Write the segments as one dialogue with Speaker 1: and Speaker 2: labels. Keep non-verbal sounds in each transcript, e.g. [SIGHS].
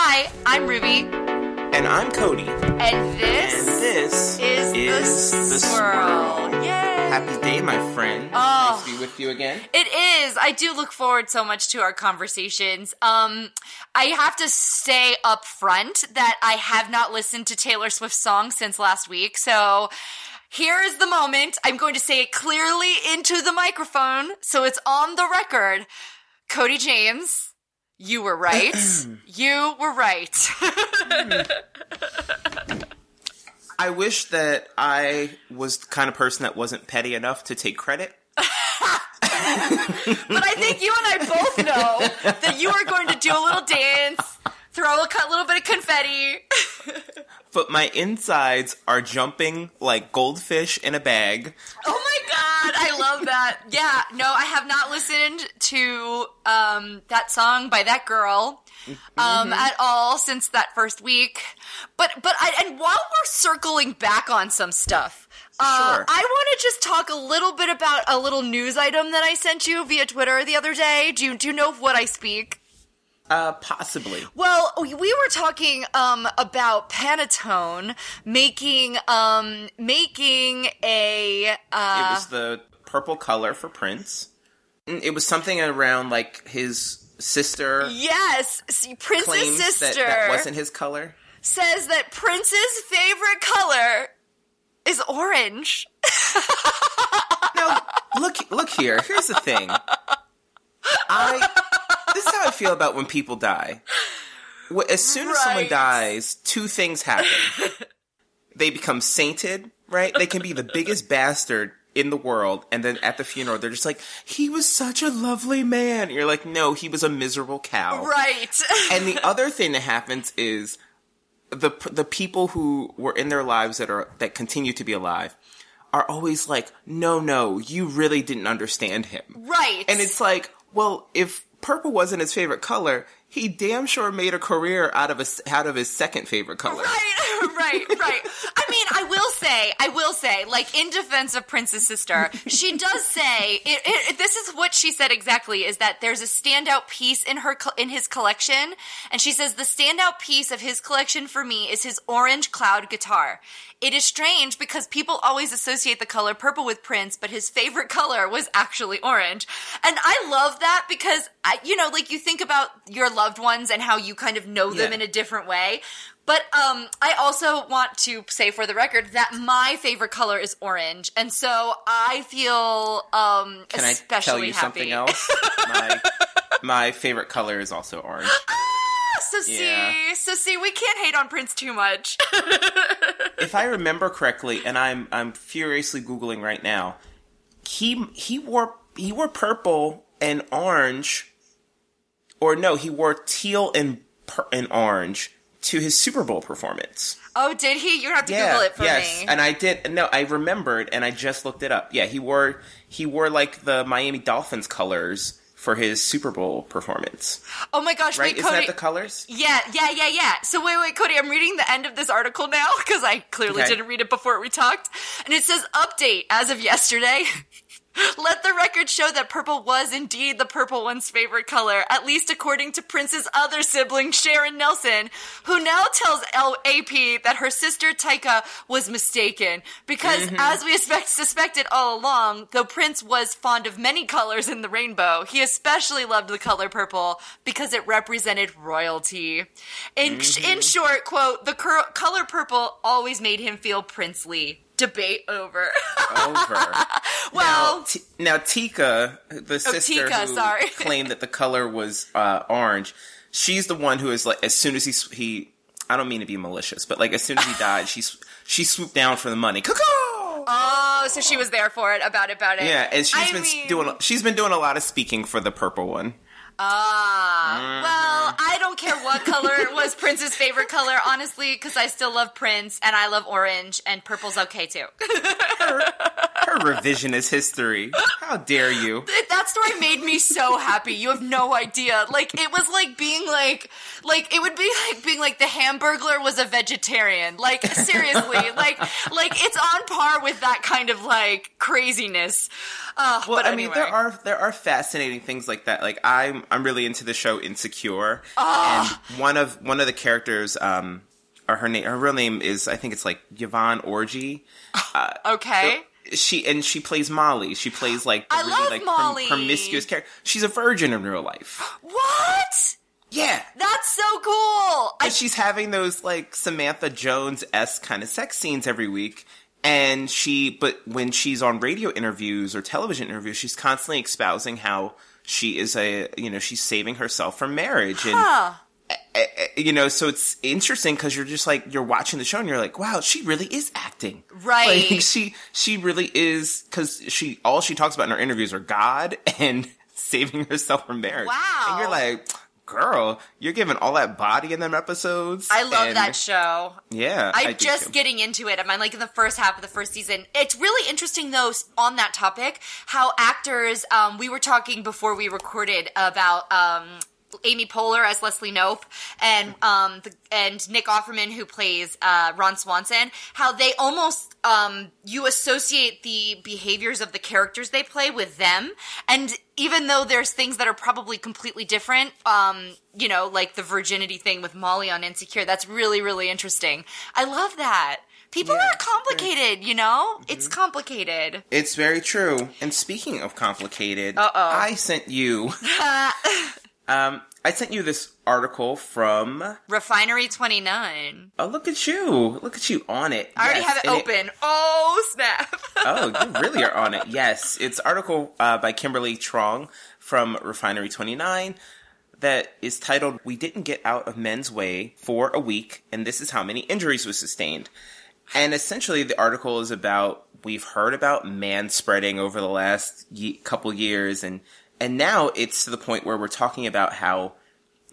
Speaker 1: Hi, I'm Ruby,
Speaker 2: And I'm Kodi.
Speaker 1: and this,
Speaker 2: And this
Speaker 1: is, the,
Speaker 2: the
Speaker 1: swirl. Yay!
Speaker 2: Happy day, my friend.
Speaker 1: Oh.
Speaker 2: Nice to be with you again.
Speaker 1: It is. I do look forward so much to our conversations. Um, I have to stay up front that I have not listened to Taylor Swift's song since last week. So here is the moment. I'm going to say it clearly into the microphone so it's on the record. Kodi James, you were right. [CLEARS THROAT] you were right. [LAUGHS]
Speaker 2: I wish that I was the kind of person that wasn't petty enough to take credit. [LAUGHS]
Speaker 1: But I think you and I both know that you are going to do a little dance, throw a cut- little bit of confetti. [LAUGHS]
Speaker 2: But my insides are jumping like goldfish in a bag.
Speaker 1: Oh my god, I love that. Yeah, no, I have not listened to um, that song by that girl um, at all since that first week. But but I and while we're circling back on some stuff. Uh,
Speaker 2: Sure.
Speaker 1: I want to just talk a little bit about a little news item that I sent you via Twitter the other day. Do you, do you know of what I speak?
Speaker 2: Uh, possibly.
Speaker 1: Well, we we were talking um, about Pantone making um, making a uh,
Speaker 2: it was the purple color for Prince. Mm, It was something around like his sister
Speaker 1: yes, see, Prince's
Speaker 2: claims that
Speaker 1: sister
Speaker 2: that wasn't his color.
Speaker 1: says that Prince's favorite color is orange. [LAUGHS]
Speaker 2: Now, look, look here. Here's the thing. I this is how I feel about when people die. As soon as someone dies, two things happen. They become sainted, right? They can be the biggest bastard in the world, and then at the funeral, they're just like, "He was such a lovely man." You're like, "No, he was a miserable cow."
Speaker 1: Right. [LAUGHS]
Speaker 2: And the other thing that happens is the the people who were in their lives that are that continue to be alive are always like, "No, no, you really didn't understand him."
Speaker 1: right.
Speaker 2: And it's like, well, if purple wasn't his favorite color, he damn sure made a career out of a, out of his second favorite color.
Speaker 1: Right, [LAUGHS] right, right. I mean, I will say, I will say, like in defense of Prince's sister, she does say it, it, this is what she said exactly: is that there's a standout piece in her in his collection, and she says the standout piece of his collection for me is his orange cloud guitar. It is strange because people always associate the color purple with Prince, but his favorite [LAUGHS] color was actually orange. And I love that because, I, you know, like you think about your loved ones and how you kind of know them
Speaker 2: Yeah.
Speaker 1: in a different way. But um, I also want to say for the record that my favorite color is orange, and so I feel um,
Speaker 2: Can I tell you
Speaker 1: happy.
Speaker 2: something else? [LAUGHS] my, my favorite color is also orange. [LAUGHS]
Speaker 1: So see,
Speaker 2: Yeah.
Speaker 1: so see, we can't hate on Prince too much. [LAUGHS]
Speaker 2: if I remember correctly, and I'm I'm furiously googling right now, he he wore he wore purple and orange, or no, he wore teal and pur- and orange to his Super Bowl performance.
Speaker 1: oh, did he? You're gonna have to
Speaker 2: Yeah,
Speaker 1: Google it for
Speaker 2: yes,
Speaker 1: me.
Speaker 2: and I did. No, I remembered, and I just looked it up. Yeah, he wore he wore like the Miami Dolphins colors for his Super Bowl performance.
Speaker 1: oh my gosh,
Speaker 2: Right?
Speaker 1: wait,
Speaker 2: Isn't
Speaker 1: Kodi.
Speaker 2: that the colors?
Speaker 1: Yeah, yeah, yeah, yeah. So wait, wait, Kodi, I'm reading the end of this article now because I clearly
Speaker 2: Okay.
Speaker 1: didn't read it before we talked. And it says update as of yesterday. [LAUGHS] Let the record show that purple was indeed the purple one's favorite color, at least according to Prince's other sibling, Sharon Nelson, who now tells LAP that her sister Tyka was mistaken. Because mm-hmm. as we expect, suspected all along, though Prince was fond of many colors in the rainbow, he especially loved the color purple because it represented royalty. In, in mm-hmm. short, quote, the cur- color purple always made him feel princely. Debate over.
Speaker 2: Over. [LAUGHS]
Speaker 1: well,
Speaker 2: now, T- now Tyka, the sister
Speaker 1: Tyka,
Speaker 2: who
Speaker 1: sorry. [LAUGHS]
Speaker 2: claimed that the color was uh, orange, she's the one who is like, as soon as he he, I don't mean to be malicious, but like as soon as he [LAUGHS] died, she she swooped down for the money. Cuckoo!
Speaker 1: oh, so she was there for it, about it, about it.
Speaker 2: Yeah, and she's
Speaker 1: I
Speaker 2: been
Speaker 1: mean-
Speaker 2: doing she's been doing a lot of speaking for the purple one.
Speaker 1: Ah, well, I don't care what color was Prince's favorite color, honestly, because I still love Prince and I love orange, and purple's okay too.
Speaker 2: Her revisionist history. How dare you? [LAUGHS]
Speaker 1: that story made me so happy. You have no idea. Like it was like being like like it would be like being like the Hamburglar was a vegetarian. Like seriously, [LAUGHS] like like it's on par with that kind of like craziness. Uh,
Speaker 2: Well,
Speaker 1: but
Speaker 2: I
Speaker 1: anyway.
Speaker 2: mean, there are there are fascinating things like that. Like I'm I'm really into the show Insecure,
Speaker 1: Ah.
Speaker 2: and one of one of the characters, um, or her name, her real name is I think it's like Yvonne Orji.
Speaker 1: okay.
Speaker 2: She and she plays Molly. She plays like the
Speaker 1: I
Speaker 2: really
Speaker 1: love
Speaker 2: like
Speaker 1: Molly.
Speaker 2: promiscuous character. She's a virgin in real life.
Speaker 1: What?
Speaker 2: Yeah.
Speaker 1: That's so cool. I,
Speaker 2: she's having those like Samantha Jones s kind of sex scenes every week. And she, but when she's on radio interviews or television interviews, she's constantly espousing how she is a, you know, she's saving herself from marriage. And,
Speaker 1: huh.
Speaker 2: eh, you know, so it's interesting because you're just like, you're watching the show and you're like, wow, she really is acting.
Speaker 1: Right.
Speaker 2: Like, she, she really is, because she, all she talks about in her interviews are God [LAUGHS] and saving herself from marriage.
Speaker 1: Wow.
Speaker 2: And you're like, girl, you're giving all that body in them episodes.
Speaker 1: I love
Speaker 2: and-
Speaker 1: that show.
Speaker 2: Yeah.
Speaker 1: I'm just getting into it. I'm like in the first half of the first season. It's really interesting though on that topic how actors. Um, we were talking before we recorded about. Um, Amy Poehler as Leslie Knope and um the, and Nick Offerman who plays uh, Ron Swanson how they almost um you associate the behaviors of the characters they play with them and even though there's things that are probably completely different um you know like the virginity thing with Molly on Insecure that's really really interesting I love that people
Speaker 2: Yeah,
Speaker 1: are complicated you know it's complicated
Speaker 2: It's very true. And speaking of complicated,
Speaker 1: Uh-oh.
Speaker 2: I sent you. [LAUGHS] um, I sent you this article from.
Speaker 1: Refinery 29
Speaker 2: Oh, look at you! Look at you on it.
Speaker 1: I already
Speaker 2: Yes,
Speaker 1: have it open oh snap [LAUGHS]
Speaker 2: oh, you really are on it. Yes, it's article uh, by Kimberly Truong from Refinery Twenty Nine that is titled "We Didn't Get Out of Men's Way for a Week, and This Is How Many Injuries We Sustained." And essentially, the article is about we've heard about man spreading over the last ye- couple years, and and now it's to the point where we're talking about how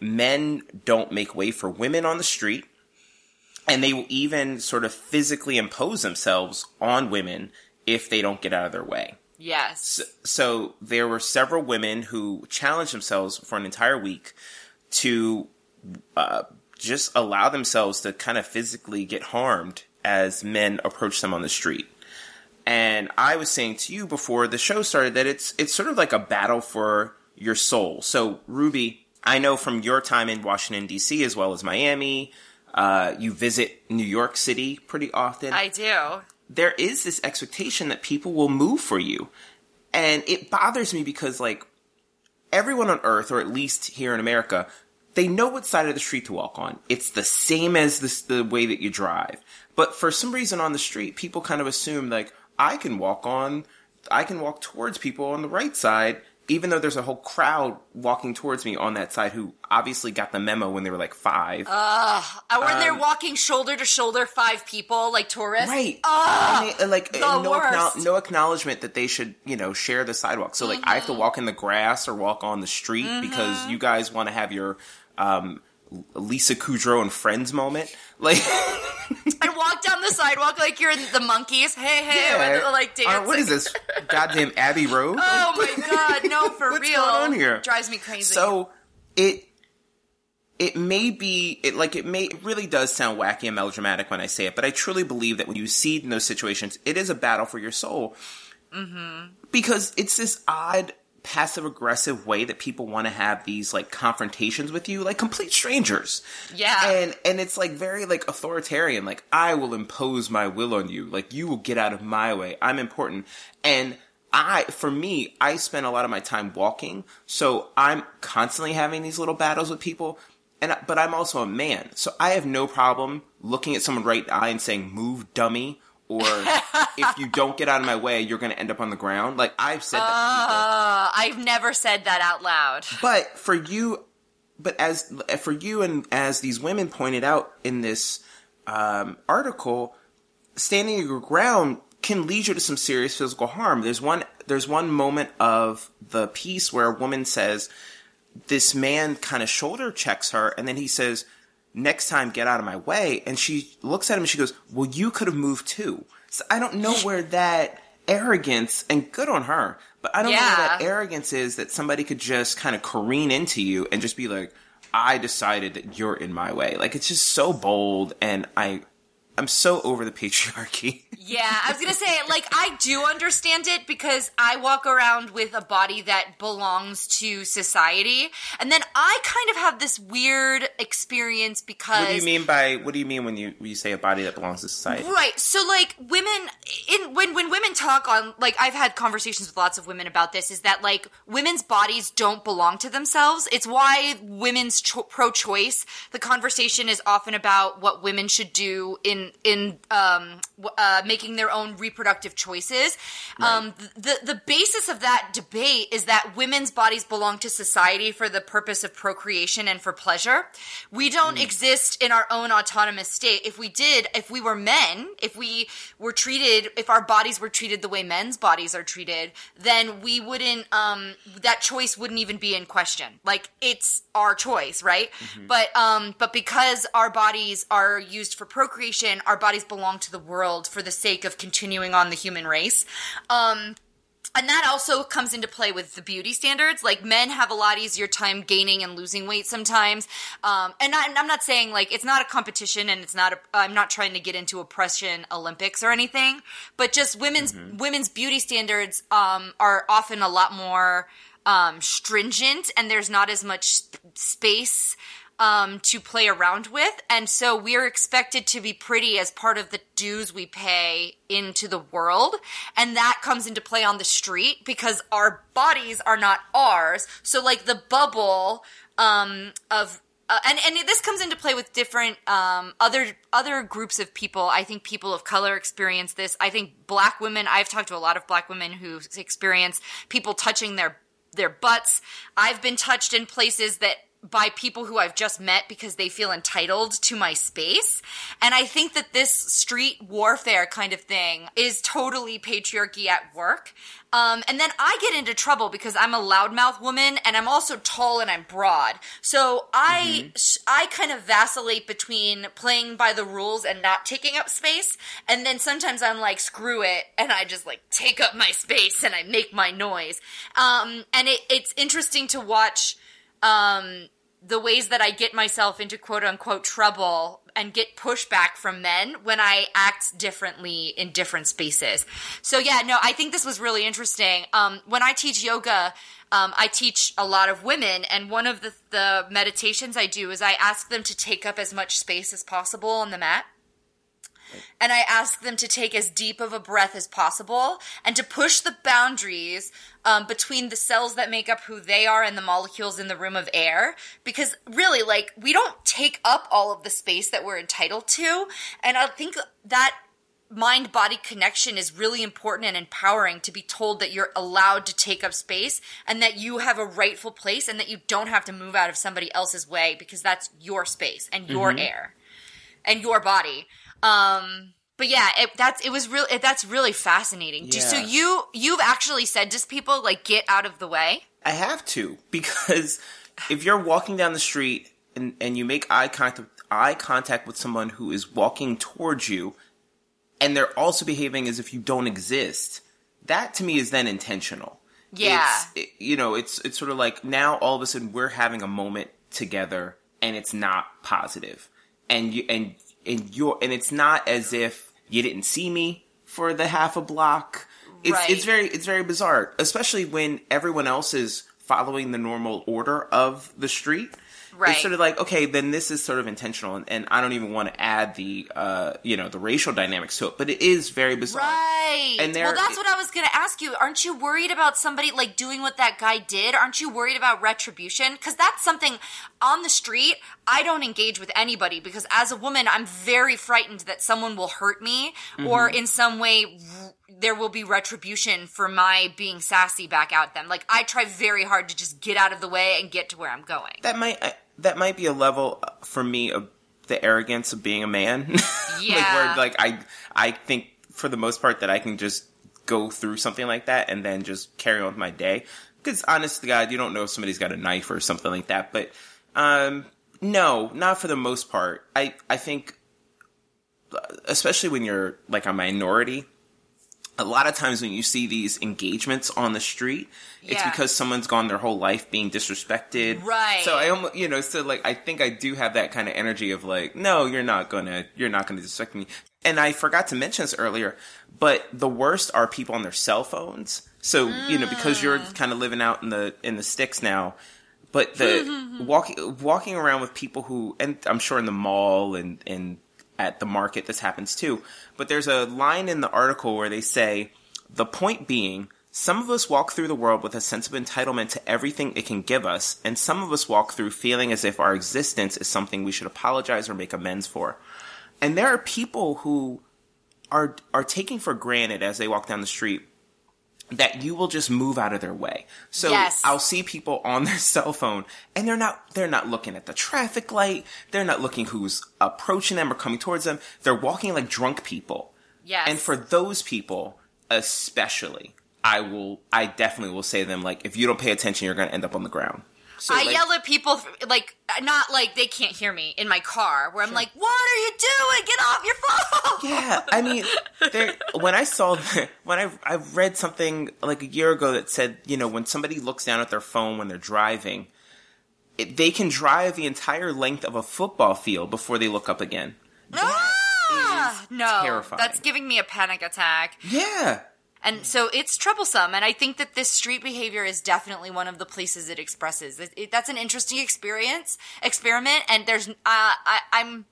Speaker 2: men don't make way for women on the street, and they will even sort of physically impose themselves on women if they don't get out of their way.
Speaker 1: yes
Speaker 2: So there were several women who challenged themselves for an entire week to uh, just allow themselves to kind of physically get harmed as men approach them on the street. And I was saying to you before the show started that it's it's sort of like a battle for your soul. So Ruby, I know from your time in Washington D.C. as well as Miami, uh, you visit New York City pretty often
Speaker 1: I do
Speaker 2: there is this expectation that people will move for you. And it bothers me because, like, everyone on earth, or at least here in America, they know what side of the street to walk on. It's the same as this, the way that you drive. But for some reason on the street, people kind of assume, like, I can walk on, I can walk towards people on the right side, even though there's a whole crowd walking towards me on that side who obviously got the memo when they were like five.
Speaker 1: Uh, when they're walking shoulder to shoulder, five people like tourists.
Speaker 2: Right. And they- and, like
Speaker 1: the
Speaker 2: and no,
Speaker 1: worst.
Speaker 2: no acknowledgement that they should, you know, share the sidewalk. So like I have to
Speaker 1: Mm-hmm.
Speaker 2: walk in the grass or walk on the street because you guys want to have your um Lisa Kudrow and Friends moment. Like [LAUGHS]
Speaker 1: I walk down the sidewalk like you're the monkeys. Hey, hey, when they're, like
Speaker 2: Uh, what is this? Goddamn Abbey Road? [LAUGHS]
Speaker 1: Oh my god, no, [LAUGHS] for
Speaker 2: What's
Speaker 1: real.
Speaker 2: going on here?
Speaker 1: Drives me crazy.
Speaker 2: So it it may be it like it may it really does sound wacky and melodramatic when I say it, but I truly believe that when you see it in those situations, it is a battle for your soul. Mm-hmm. Because it's this odd passive aggressive way that people want to have these like confrontations with you, like complete strangers.
Speaker 1: Yeah.
Speaker 2: And and it's like very like authoritarian, like I will impose my will on you. Like you will get out of my way. I'm important. And I, for me, I spend a lot of my time walking, so I'm constantly having these little battles with people. And I- but I'm also a man, so I have no problem looking at someone right in the eye and saying "move, dummy," or if you don't get out of my way, you're going to end up on the ground. Like I've said that.
Speaker 1: uh, I've never said that out loud.
Speaker 2: But for you, but as for you and as these women pointed out in this um, article, standing your ground can lead you to some serious physical harm. There's one. There's one moment of the piece where a woman says, "This man kind of shoulder checks her," and then he says, "Next time, get out of my way." And she looks at him and she goes, "Well, you could have moved too." So I don't know where that arrogance and good on her. But I don't know
Speaker 1: Yeah.
Speaker 2: what that arrogance is that somebody could just kind of careen into you and just be like, I decided that you're in my way. Like it's just so bold and I I'm so over the patriarchy. [LAUGHS]
Speaker 1: Yeah, I was gonna say, like, I do understand it because I walk around with a body that belongs to society, and then I kind of have this weird experience because.
Speaker 2: what do you mean by what do you mean when you when you say a body that belongs to society?
Speaker 1: Right. So like women in when when women talk on like I've had conversations with lots of women about this is that like women's bodies don't belong to themselves. It's why women's cho- pro-choice the conversation is often about what women should do in in um uh making their own reproductive choices. Um the the basis of that debate is that women's bodies belong to society for the purpose of procreation and for pleasure. We don't exist in our own autonomous state. If we did, if we were men, if we were treated, if our bodies were treated the way men's bodies are treated, then we wouldn't, um, that choice wouldn't even be in question. Like, it's our choice, right? But, um, but because our bodies are used for procreation, our bodies belong to the world for the sake of continuing on the human race. Um, and that also comes into play with the beauty standards. Like men have a lot easier time gaining and losing weight sometimes. Um, and, I, I'm not saying like it's not a competition, and it's not. A, I'm not trying to get into oppression Olympics or anything. But just women's women's beauty standards um, are often a lot more um, stringent, and there's not as much sp- space um, to play around with. And so we're expected to be pretty as part of the dues we pay into the world. And that comes into play on the street because our bodies are not ours. So like the bubble, um, of, uh, and, and this comes into play with different, um, other, other groups of people. I think people of color experience this. I think black women, I've talked to a lot of black women who experience people touching their their butts. I've been touched in places that by people who I've just met because they feel entitled to my space. And I think that this street warfare kind of thing is totally patriarchy at work. Um, and then I get into trouble because I'm a loudmouth woman and I'm also tall and I'm broad. So I, I kind of vacillate between playing by the rules and not taking up space. And then sometimes I'm like, screw it. And I just like take up my space and I make my noise. Um, and it, it's interesting to watch, um, the ways that I get myself into quote unquote trouble and get pushback from men when I act differently in different spaces. So yeah, no, I think this was really interesting. Um, when I teach yoga, um, I teach a lot of women, and one of the, the meditations I do is I ask them to take up as much space as possible on the mat and I ask them to take as deep of a breath as possible and to push the boundaries um, between the cells that make up who they are and the molecules in the room of air. Because really, like, we don't take up all of the space that we're entitled to. And I think that mind body connection is really important and empowering to be told that you're allowed to take up space and that you have a rightful place and that you don't have to move out of somebody else's way because that's your space and your air and your body. Um, but yeah, it, that's it was really that's really fascinating. Do- So you you've actually said to people like get out of the way.
Speaker 2: I have to because if you're walking down the street and, and you make eye contact eye contact with someone who is walking towards you and they're also behaving as if you don't exist, that to me is then intentional.
Speaker 1: Yeah.
Speaker 2: It's, it- you know, it's it's sort of like now all of a sudden we're having a moment together and it's not. And you and and you're and it's not as if you didn't see me for the half a block. It's
Speaker 1: Right.
Speaker 2: it's very it's very bizarre, especially when everyone else is following the normal order of the street.
Speaker 1: Right.
Speaker 2: It's sort of like, okay, then this is sort of intentional, and, and I don't even want to add the, uh, you know, the racial dynamics to it, but it is very bizarre.
Speaker 1: Right.
Speaker 2: And
Speaker 1: well,
Speaker 2: there-
Speaker 1: that's what I was going to ask you. Aren't you worried about somebody like doing what that guy did? Aren't you worried about retribution? Because that's something on the street. I don't engage with anybody because as a woman, I'm very frightened that someone will hurt me or
Speaker 2: Mm-hmm.
Speaker 1: in some way there will be retribution for my being sassy back at them. Like I try very hard to just get out of the way and get to where I'm going.
Speaker 2: That might uh, that might be a level uh, for me of the arrogance of being a man. [LAUGHS] like
Speaker 1: Yeah.
Speaker 2: where like I I think for the most part that I can just go through something like that and then just carry on with my day. Because honest to God, you don't know if somebody's got a knife or something like that. But um, no, not for the most part. I I think, uh, especially when you're like a minority, a lot of times when you see these engagements on the street, it's because someone's gone their whole life being disrespected.
Speaker 1: Right.
Speaker 2: So I almost, you know, so like I think I do have that kind of energy of like, no, you're not gonna, you're not gonna disrespect me. And I forgot to mention this earlier, but the worst are people on their cell phones. So you know, because you're
Speaker 1: Mm.
Speaker 2: kind of living out in the in the sticks now, but the [LAUGHS] walking walking around with people who, and I'm sure in the mall and and at the market this happens too. But there's a line in the article where they say the point being. Some of us walk through the world with a sense of entitlement to everything it can give us, and some of us walk through feeling as if our existence is something we should apologize or make amends for. And there are people who are are taking for granted as they walk down the street that you will just move out of their way. So
Speaker 1: Yes.
Speaker 2: I'll see people on [LAUGHS] their cell phone and they're not they're not looking at the traffic light, they're not looking who's approaching them or coming towards them. They're walking like drunk people.
Speaker 1: Yes.
Speaker 2: And for those people especially, I will I definitely will say to them like if you don't pay attention you're going to end up on the ground. So
Speaker 1: I
Speaker 2: like-
Speaker 1: yell at people like not like they can't hear me in my car where I'm like, "What are you doing? Get off your phone!"
Speaker 2: Yeah, I mean, there, when I saw the, [LAUGHS] when I I read something like a year ago that said, you know, when somebody looks down at their phone when they're driving, it, they can drive the entire length of a football field before they look up again.
Speaker 1: Ah, no,
Speaker 2: terrifying.
Speaker 1: that's giving me a panic attack.
Speaker 2: Yeah,
Speaker 1: And so it's troublesome. And I think that this street behavior is definitely one of the places it expresses. It, it- that's an interesting experience, experiment. And there's, uh, I, I'm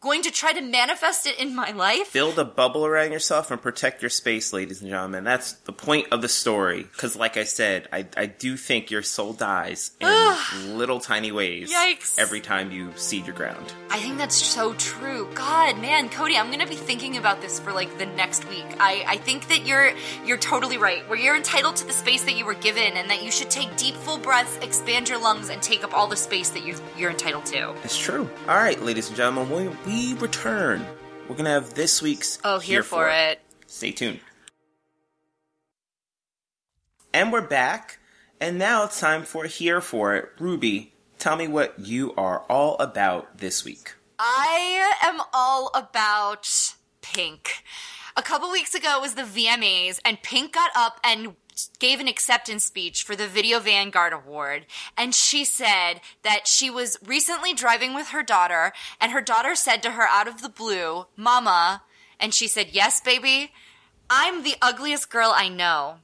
Speaker 1: going to try to manifest it in my life.
Speaker 2: build a bubble around yourself and protect your space, ladies and gentlemen. That's the point of the story. Because, like I said, I I do think your soul dies in little tiny ways.
Speaker 1: Yikes.
Speaker 2: Every time you cede your ground.
Speaker 1: I think that's so true. God, man, Kodi, I'm gonna be thinking about this for like the next week. I, I think that you're you're totally right. Where you're entitled to the space that you were given, and that you should take deep, full breaths, expand your lungs, and take up all the space that you you're entitled to.
Speaker 2: It's true. All right, ladies and gentlemen, when we return, we're gonna have this week's
Speaker 1: Oh, here, for it.
Speaker 2: Stay tuned. And we're back, and now it's time for Here for It. Ruby, tell me what you are all about this week.
Speaker 1: I am all about Pink. A couple weeks ago was the VMAs, and Pink got up and gave an acceptance speech for the Video Vanguard Award. And she said that she was recently driving with her daughter, and her daughter said to her out of the blue, Mama, and she said, Yes, baby, I'm the ugliest girl I know.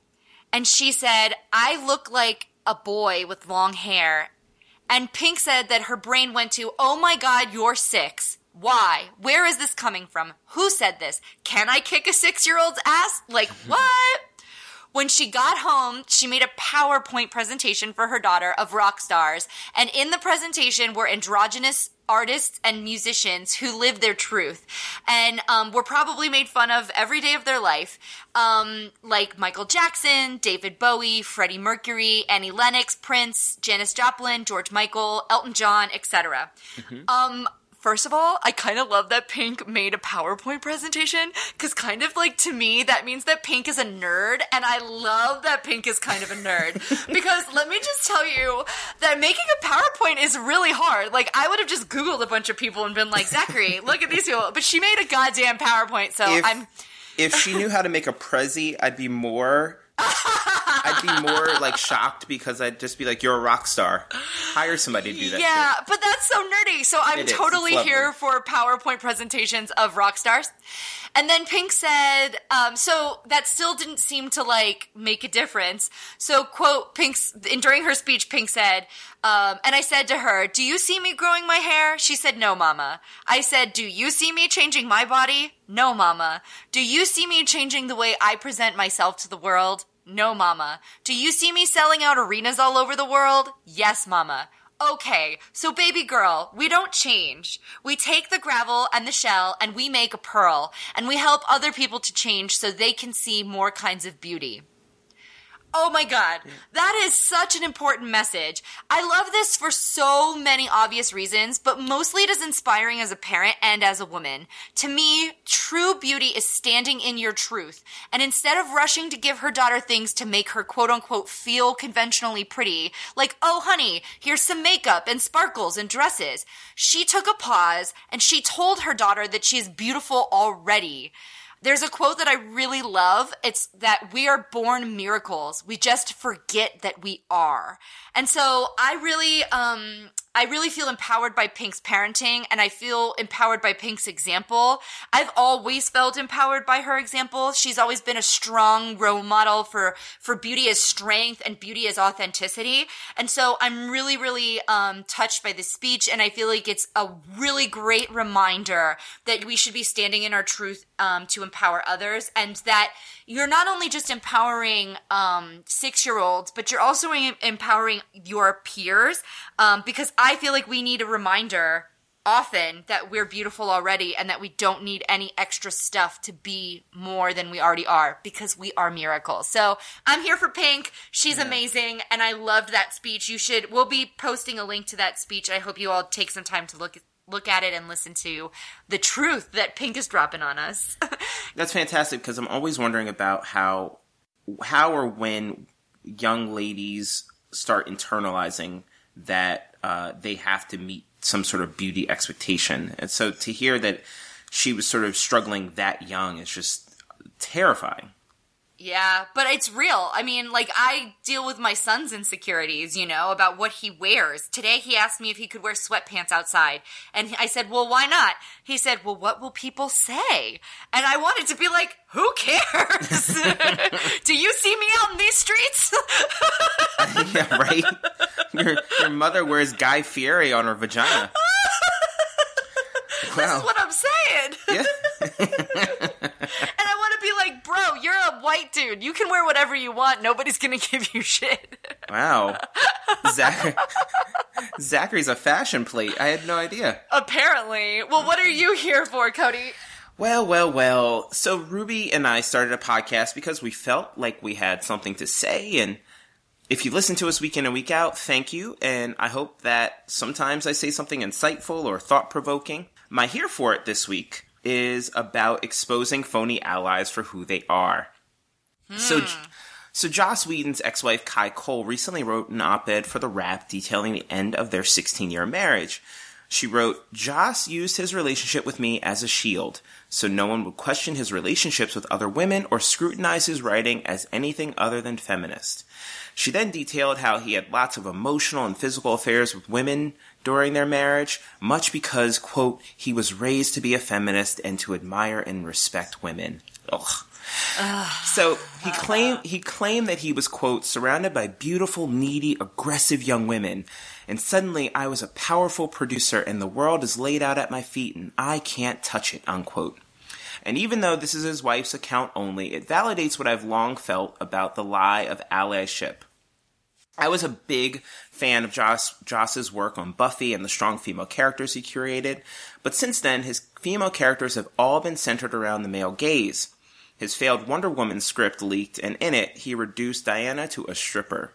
Speaker 1: And she said, I look like a boy with long hair. And Pink said that her brain went to, oh my god, you're six. Why? Where is this coming from? Who said this? Can I kick a six year old's ass? Like, [LAUGHS] what? When she got home, she made a PowerPoint presentation for her daughter of rock stars. And in the presentation were androgynous artists and musicians who lived their truth and um, were probably made fun of every day of their life. Um, like Michael Jackson, David Bowie, Freddie Mercury, Annie Lennox, Prince, Janis Joplin, George Michael, Elton John, etc. Um, First of all, I kind of love that Pink made a PowerPoint presentation because, kind of like to me, that means that Pink is a nerd, and I love that Pink is kind of a nerd. [LAUGHS] because let me just tell you that making a PowerPoint is really hard. Like, I would have just Googled a bunch of people and been like, Zachary, [LAUGHS] look at these people. But she made a goddamn PowerPoint, so
Speaker 2: If,
Speaker 1: I'm.
Speaker 2: if she knew how to make a Prezi, I'd be more. I'd be more like shocked because I'd just be like, "You're a rock star. Hire somebody to do that."
Speaker 1: Yeah,
Speaker 2: shit."
Speaker 1: but that's so nerdy. So I'm
Speaker 2: It
Speaker 1: totally here for PowerPoint presentations of rock stars. And then Pink said, um, so that still didn't seem to like make a difference. So quote Pink's and during her speech, Pink said, um, and I said to her, "Do you see me growing my hair?" She said, "No, Mama." I said, "Do you see me changing my body?" No, Mama. Do you see me changing the way I present myself to the world? No, Mama. Do you see me selling out arenas all over the world? Yes, Mama. Okay, so baby girl, we don't change. We take the gravel and the shell and we make a pearl, and we help other people to change so they can see more kinds of beauty. Oh my god, that is such an important message. I love this for so many obvious reasons, but mostly it is inspiring as a parent and as a woman. To me, true beauty is standing in your truth. And instead of rushing to give her daughter things to make her quote unquote feel conventionally pretty, like, oh honey, here's some makeup and sparkles and dresses, she took a pause and she told her daughter that she is beautiful already. There's a quote that I really love. It's that we are born miracles. We just forget that we are. And so I really, um, I really feel empowered by Pink's parenting and I feel empowered by Pink's example. I've always felt empowered by her example. She's always been a strong role model for, for beauty as strength and beauty as authenticity. And so I'm really, really, um, touched by this speech. And I feel like it's a really great reminder that we should be standing in our truth, um, to empower others and that you're not only just empowering um, six year olds, but you're also empowering your peers um, because I feel like we need a reminder often that we're beautiful already and that we don't need any extra stuff to be more than we already are because we are miracles. So I'm here for Pink. She's yeah. amazing and I loved that speech. You should, we'll be posting a link to that speech. I hope you all take some time to look look at it and listen to the truth that Pink is dropping on us. [LAUGHS]
Speaker 2: That's fantastic because I'm always wondering about how how or when young ladies start internalizing that uh, they have to meet some sort of beauty expectation. And so to hear that she was sort of struggling that young is just terrifying.
Speaker 1: Yeah, but it's real. I mean, like, I deal with my son's insecurities, you know, about what he wears. Today he asked me if he could wear sweatpants outside. And I said, well, why not? He said, well, what will people say? And I wanted to be like, who cares? [LAUGHS] Do you see me out in these streets? [LAUGHS]
Speaker 2: yeah, right? Your, your mother wears Guy Fieri on her vagina.
Speaker 1: Wow. [LAUGHS] This is what I'm saying. Yeah. and I want to be like, bro, you're a white dude. You can wear whatever you want. Nobody's gonna [LAUGHS] give you shit.
Speaker 2: Wow. [LAUGHS] Zach- [LAUGHS] Zachary's a fashion plate. I had no idea.
Speaker 1: Apparently. Well, what are you here for, Kodi?
Speaker 2: Well, well, well. So Ruby and I started a podcast because we felt like we had something to say and if you listen to us week in and week out, thank you. And I hope that sometimes I say something insightful or thought provoking. My here for it this week is about exposing phony allies for who they are. Hmm. So, so Joss Whedon's ex-wife Kai Cole recently wrote an op-ed for The Wrap detailing the end of their 16-year marriage. She wrote, Joss used his relationship with me as a shield, so no one would question his relationships with other women or scrutinize his writing as anything other than feminist. She then detailed how he had lots of emotional and physical affairs with women during their marriage, much because, quote, he was raised to be a feminist and to admire and respect women. Ugh. so he ah. claimed he claimed that he was quote surrounded by beautiful, needy, aggressive young women, and suddenly I was a powerful producer and the world is laid out at my feet and I can't touch it unquote. And even though this is his wife's account only, it validates what I've long felt about the lie of allyship. I was a big fan of Joss, Joss's work on Buffy and the strong female characters he curated, but since then, his female characters have all been centered around the male gaze. His failed Wonder Woman script leaked, and in it, he reduced Diana to a stripper.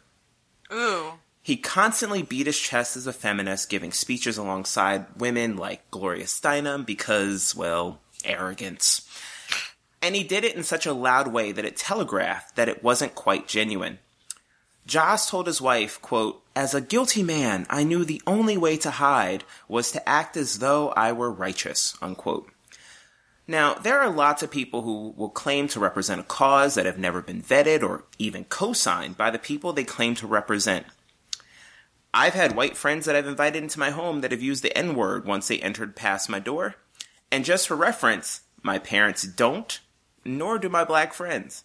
Speaker 1: Ooh.
Speaker 2: He constantly beat his chest as a feminist, giving speeches alongside women like Gloria Steinem because, well, arrogance. And he did it in such a loud way that it telegraphed that it wasn't quite genuine. Joss told his wife, quote, As a guilty man, I knew the only way to hide was to act as though I were righteous, unquote. Now, there are lots of people who will claim to represent a cause that have never been vetted or even co-signed by the people they claim to represent. I've had white friends that I've invited into my home that have used the N-word once they entered past my door. And just for reference, my parents don't, nor do my black friends.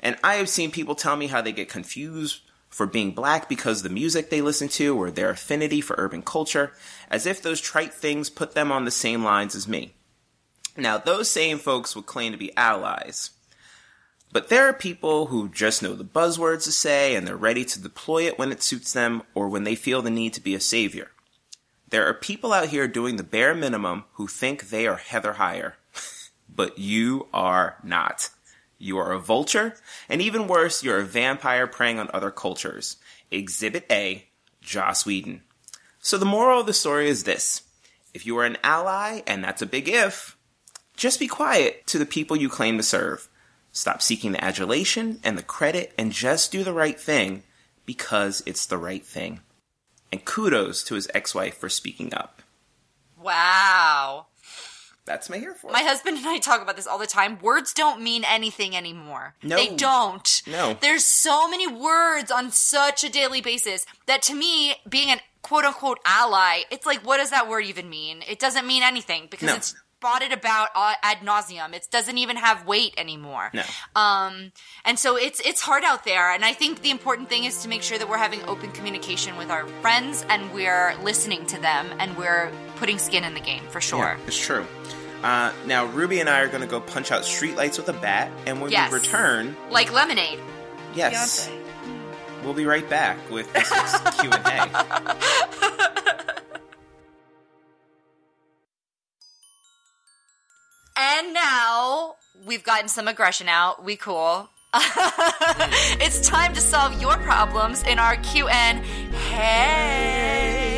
Speaker 2: And I have seen people tell me how they get confused for being black because the music they listen to or their affinity for urban culture, as if those trite things put them on the same lines as me. Now, those same folks would claim to be allies. But there are people who just know the buzzwords to say and they're ready to deploy it when it suits them or when they feel the need to be a savior. There are people out here doing the bare minimum who think they are Heather Heyer. [LAUGHS] but you are not. You are a vulture, and even worse, you're a vampire preying on other cultures. Exhibit A, Joss Whedon. So the moral of the story is this. If you are an ally, and that's a big if, just be quiet to the people you claim to serve. Stop seeking the adulation and the credit and just do the right thing because it's the right thing and kudos to his ex-wife for speaking up.
Speaker 1: Wow.
Speaker 2: That's my here for.
Speaker 1: My husband and I talk about this all the time. Words don't mean anything anymore.
Speaker 2: No.
Speaker 1: They don't.
Speaker 2: No.
Speaker 1: There's so many words on such a daily basis that to me, being an quote unquote ally, it's like, what does that word even mean? It doesn't mean anything because
Speaker 2: No.
Speaker 1: it's bought it about uh, ad nauseum. It doesn't even have weight anymore.
Speaker 2: No.
Speaker 1: Um, and so it's it's hard out there. And I think the important thing is to make sure that we're having open communication with our friends and we're listening to them and we're putting skin in the game for sure.
Speaker 2: Yeah, it's true. Uh, now, Ruby and I are going to go punch out streetlights with a bat, and when
Speaker 1: Yes.
Speaker 2: we return,
Speaker 1: Like lemonade.
Speaker 2: yes,
Speaker 3: Beyonce.
Speaker 2: we'll be right back with this [LAUGHS] Q and A. [LAUGHS]
Speaker 1: And now we've gotten some aggression out. We cool. [LAUGHS] it's time to solve your problems in our Q and Hey.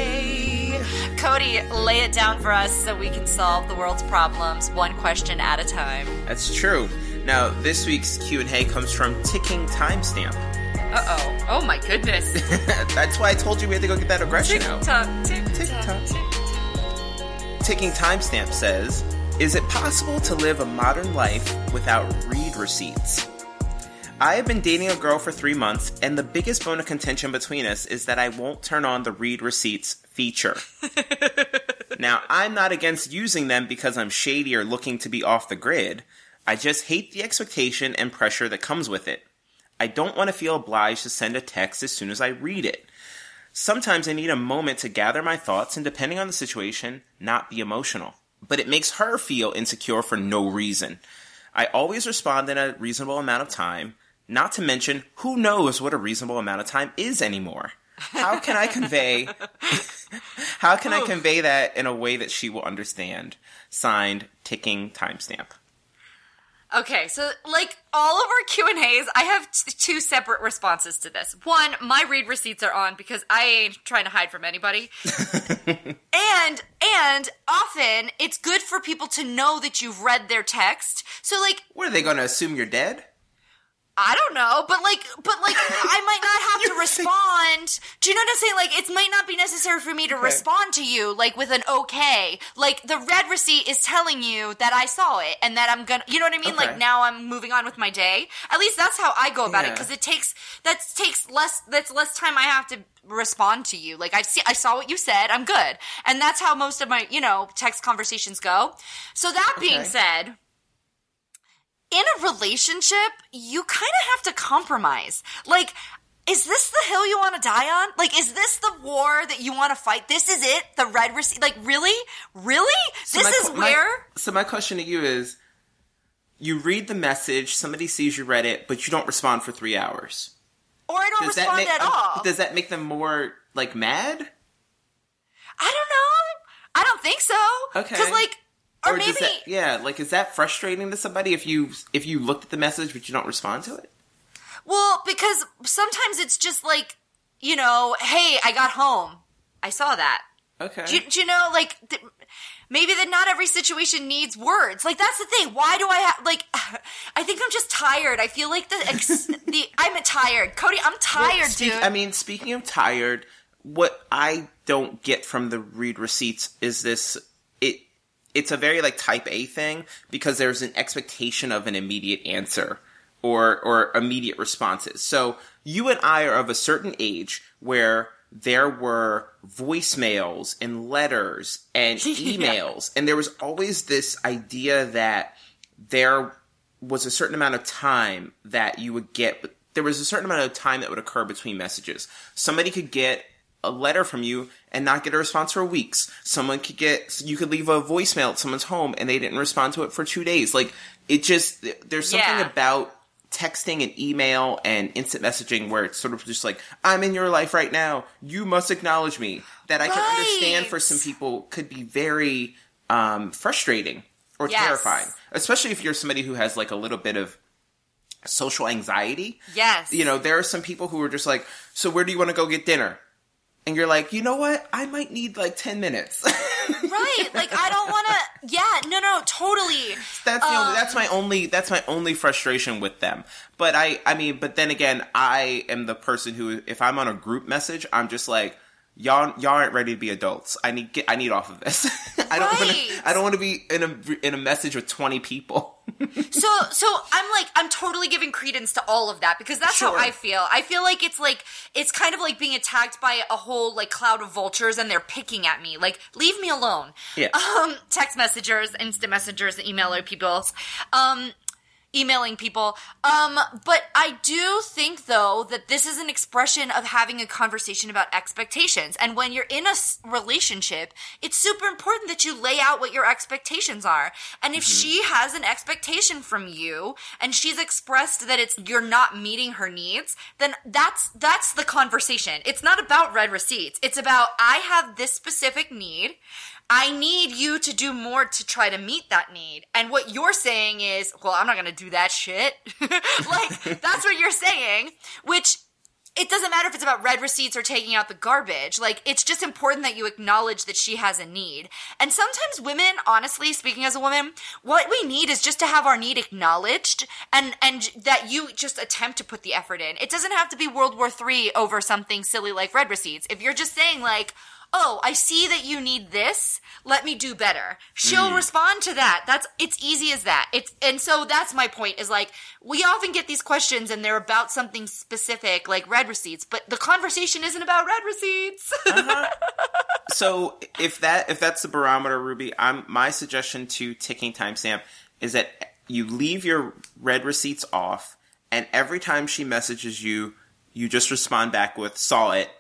Speaker 1: Cody, lay it down for us so we can solve the world's problems one question at a time.
Speaker 2: That's true. Now, this week's Q and A comes from Ticking Timestamp.
Speaker 1: Uh oh. Oh my goodness. [LAUGHS]
Speaker 2: That's why I told you we had to go get that aggression
Speaker 1: tick
Speaker 2: out.
Speaker 1: tock, tick
Speaker 2: Tick
Speaker 1: tock,
Speaker 2: tock.
Speaker 1: tick tock.
Speaker 2: Ticking Timestamp says, Is it possible to live a modern life without read receipts? I have been dating a girl for three months, and the biggest bone of contention between us is that I won't turn on the read receipts feature. [LAUGHS] now, I'm not against using them because I'm shady or looking to be off the grid. I just hate the expectation and pressure that comes with it. I don't want to feel obliged to send a text as soon as I read it. Sometimes I need a moment to gather my thoughts and, depending on the situation, not be emotional. But it makes her feel insecure for no reason. I always respond in a reasonable amount of time, not to mention, who knows what a reasonable amount of time is anymore? How can I convey [LAUGHS] how can I convey that in a way that she will understand? Signed, ticking timestamp.
Speaker 1: Okay, so like all Q and A's, I have t- two separate responses to this. One, my read receipts are on because I ain't trying to hide from anybody, [LAUGHS] and and often it's good for people to know that you've read their text. So like
Speaker 2: What are they gonna assume you're dead?
Speaker 1: I don't know, but like, but like, I might not have to [LAUGHS] respond. Do you know what I'm saying? Like, it might not be necessary for me to respond to you, like with an okay. Like, the red receipt is telling you that I saw it and that I'm gonna, you know what I mean?
Speaker 2: Okay.
Speaker 1: Like, now I'm moving on with my day. At least that's how I go about it because it takes that takes less. That's less time I have to respond to you. Like, I see, I saw what you said. I'm good, and that's how most of my, you know, text conversations go. So that being
Speaker 2: Okay.
Speaker 1: said in a relationship, you kind of have to compromise. Like, is this the hill you want to die on? Like, is this the war that you want to fight? This is it? The red receipt? Like, really? Really?
Speaker 2: So
Speaker 1: this
Speaker 2: my
Speaker 1: is
Speaker 2: qu- my-
Speaker 1: where?
Speaker 2: so my question to you is: You read the message, somebody sees you read it, but you don't respond for three hours.
Speaker 1: or I don't
Speaker 2: Does
Speaker 1: respond
Speaker 2: make
Speaker 1: at all.
Speaker 2: Does that make them more like mad?
Speaker 1: I don't know. I don't think so.
Speaker 2: Okay.
Speaker 1: Because, like, or, maybe.
Speaker 2: does that, yeah, like is that frustrating to somebody if you if you looked at the message but you don't respond to it?
Speaker 1: Well, because sometimes it's just like, you know, hey, I got home. I saw that.
Speaker 2: Okay.
Speaker 1: Do, you- do you know, like, th- maybe that not every situation needs words. Like, that's the thing. Why do I have, like, [SIGHS] I think I'm just tired. I feel like the, ex- [LAUGHS] the, I'm tired. Kodi, I'm tired,
Speaker 2: Speak-
Speaker 1: dude.
Speaker 2: I mean, speaking of tired, what I don't get from the read receipts is this it's a very like type A thing because there's an expectation of an immediate answer or or immediate responses. So you and I are of a certain age where there were voicemails and letters and [LAUGHS] emails and there was always this idea that there was a certain amount of time that you would get there was a certain amount of time that would occur between messages somebody could get a letter from you and not get a response for weeks. Someone could get you could leave a voicemail at someone's home and they didn't respond to it for two days. Like it just there's something
Speaker 1: Yeah.
Speaker 2: about texting and email and instant messaging where it's sort of just like i'm in your life right now. You must acknowledge me. That i can understand for some people could be very um, frustrating or
Speaker 1: Yes.
Speaker 2: terrifying especially if you're somebody who has like a little bit of social anxiety.
Speaker 1: Yes.
Speaker 2: you know there are some people who are just like so where do you want to go get dinner and you're like you know what i might need like 10 minutes [LAUGHS]
Speaker 1: right. Like, I don't want to, yeah, no, no, totally.
Speaker 2: that's the
Speaker 1: Um,
Speaker 2: only, that's my only that's my only frustration with them but i i mean but then again i am the person who if i'm on a group message i'm just like y'all y'all aren't ready to be adults. I need get I need off of this. [LAUGHS] I don't wanna, I don't want to be in a in a message with 20 people. [LAUGHS]
Speaker 1: So so I'm like I'm totally giving credence to all of that because that's how I feel. I feel like it's like it's kind of like being attacked by a whole like cloud of vultures and they're picking at me. Like leave me alone.
Speaker 2: Yeah.
Speaker 1: Um text messengers, instant messengers, emailer people. Um emailing people. Um, but I do think though that this is an expression of having a conversation about expectations. And when you're in a relationship, it's super important that you lay out what your expectations are. And if she has an expectation from you and she's expressed that it's you're not meeting her needs, then that's that's the conversation. It's not about red receipts. It's about I have this specific need. I need you to do more to try to meet that need. And what you're saying is, well, I'm not going to do that shit. [LAUGHS] like, that's what you're saying, which it doesn't matter if it's about read receipts or taking out the garbage. Like, it's just important that you acknowledge that she has a need. And sometimes women, honestly, speaking as a woman, what we need is just to have our need acknowledged and, and that you just attempt to put the effort in. It doesn't have to be World War III over something silly like read receipts. If you're just saying like, oh, I see that you need this. Let me do better. She'll mm. respond to that. That's it's easy as that. It's and so that's my point is like we often get these questions and they're about something specific like read receipts, but the conversation isn't about read receipts. [LAUGHS] Uh-huh.
Speaker 2: so if that if that's the barometer, Ruby, I'm my suggestion to ticking timestamp is that you leave your read receipts off, and every time she messages you, you just respond back with "saw it."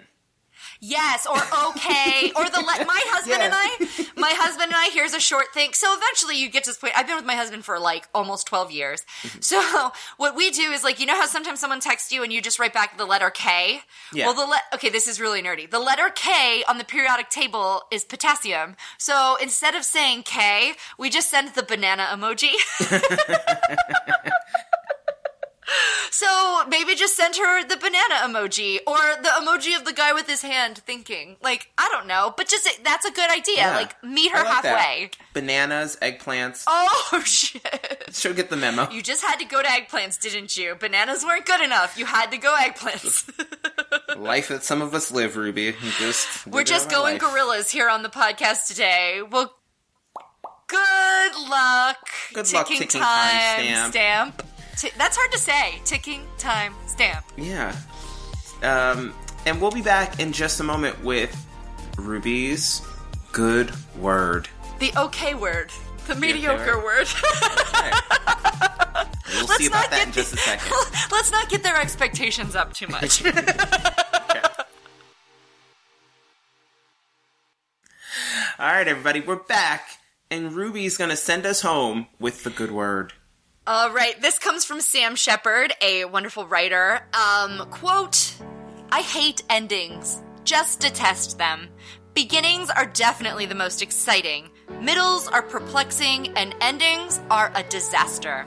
Speaker 1: Yes, or okay, or the le- my husband and I, my husband and I. Here's a short thing. So eventually, you get to this point. I've been with my husband for like almost twelve years. Mm-hmm. So what we do is like you know how sometimes someone texts you and you just write back the letter K.
Speaker 2: Yeah.
Speaker 1: Well, the le- okay, this is really nerdy. The letter K on the periodic table is potassium. So instead of saying K, we just send the banana emoji. [LAUGHS] [LAUGHS] So maybe just send her the banana emoji or the emoji of the guy with his hand thinking. Like, I don't know, but just that's a good idea.
Speaker 2: Yeah.
Speaker 1: Like, meet her
Speaker 2: like that.
Speaker 1: halfway.
Speaker 2: Bananas, eggplants.
Speaker 1: Oh [LAUGHS] shit.
Speaker 2: She'll get the memo.
Speaker 1: You just had to go to eggplants, didn't you? Bananas weren't good enough. You had to go eggplants. [LAUGHS]
Speaker 2: life that some of us live, Ruby. Just
Speaker 1: We're just going
Speaker 2: life.
Speaker 1: gorillas here on the podcast today. Well, good luck.
Speaker 2: Good luck, ticking time
Speaker 1: stamp. That's hard to say. Ticking time stamp.
Speaker 2: Yeah. Um, and we'll be back in just a moment with Ruby's good word.
Speaker 1: The okay word. The mediocre
Speaker 2: word?
Speaker 1: word.
Speaker 2: We'll
Speaker 1: Let's
Speaker 2: see
Speaker 1: not
Speaker 2: about that
Speaker 1: get
Speaker 2: in just a second. [LAUGHS]
Speaker 1: Let's not get their expectations up too much. [LAUGHS]
Speaker 2: All right, everybody, we're back, and Ruby's gonna send us home with the good word.
Speaker 1: All right, this comes from Sam Shepard, a wonderful writer. Um, quote, I hate endings. Just detest them. Beginnings are definitely the most exciting. Middles are perplexing, and endings are a disaster.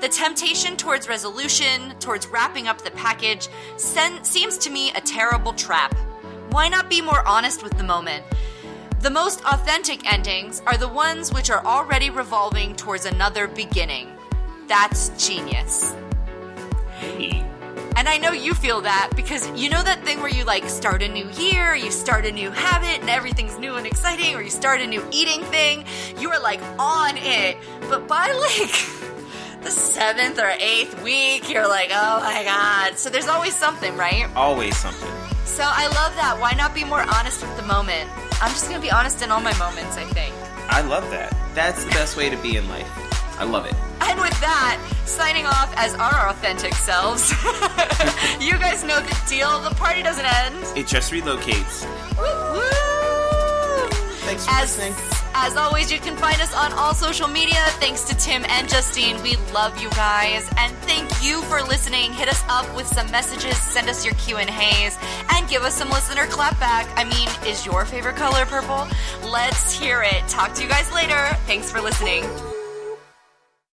Speaker 1: The temptation towards resolution, towards wrapping up the package, sen- seems to me a terrible trap. Why not be more honest with the moment? The most authentic endings are the ones which are already revolving towards another beginning. That's genius.
Speaker 2: Hey.
Speaker 1: And I know you feel that because you know that thing where you like start a new year, you start a new habit, and everything's new and exciting, or you start a new eating thing. You are like on it. But by [LAUGHS] like the seventh or eighth week, you're like, oh my god. So there's always something, right?
Speaker 2: Always something.
Speaker 1: So I love that. Why not be more honest with the moment? I'm just gonna be honest in all my moments, I think.
Speaker 2: I love that. That's the best way to be in life. I love it.
Speaker 1: And with that, signing off as our authentic selves. [LAUGHS] you guys know the deal. The party doesn't end.
Speaker 2: It just relocates.
Speaker 1: Woo, woo.
Speaker 2: Thanks for
Speaker 1: As,
Speaker 2: listening.
Speaker 1: as always, you can find us on all social media. Thanks to Tim and Justine. We love you guys. And thank you for listening. Hit us up with some messages. Send us your Q&As. And give us some listener clapback. I mean, is your favorite color purple? Let's hear it. Talk to you guys later. Thanks for listening.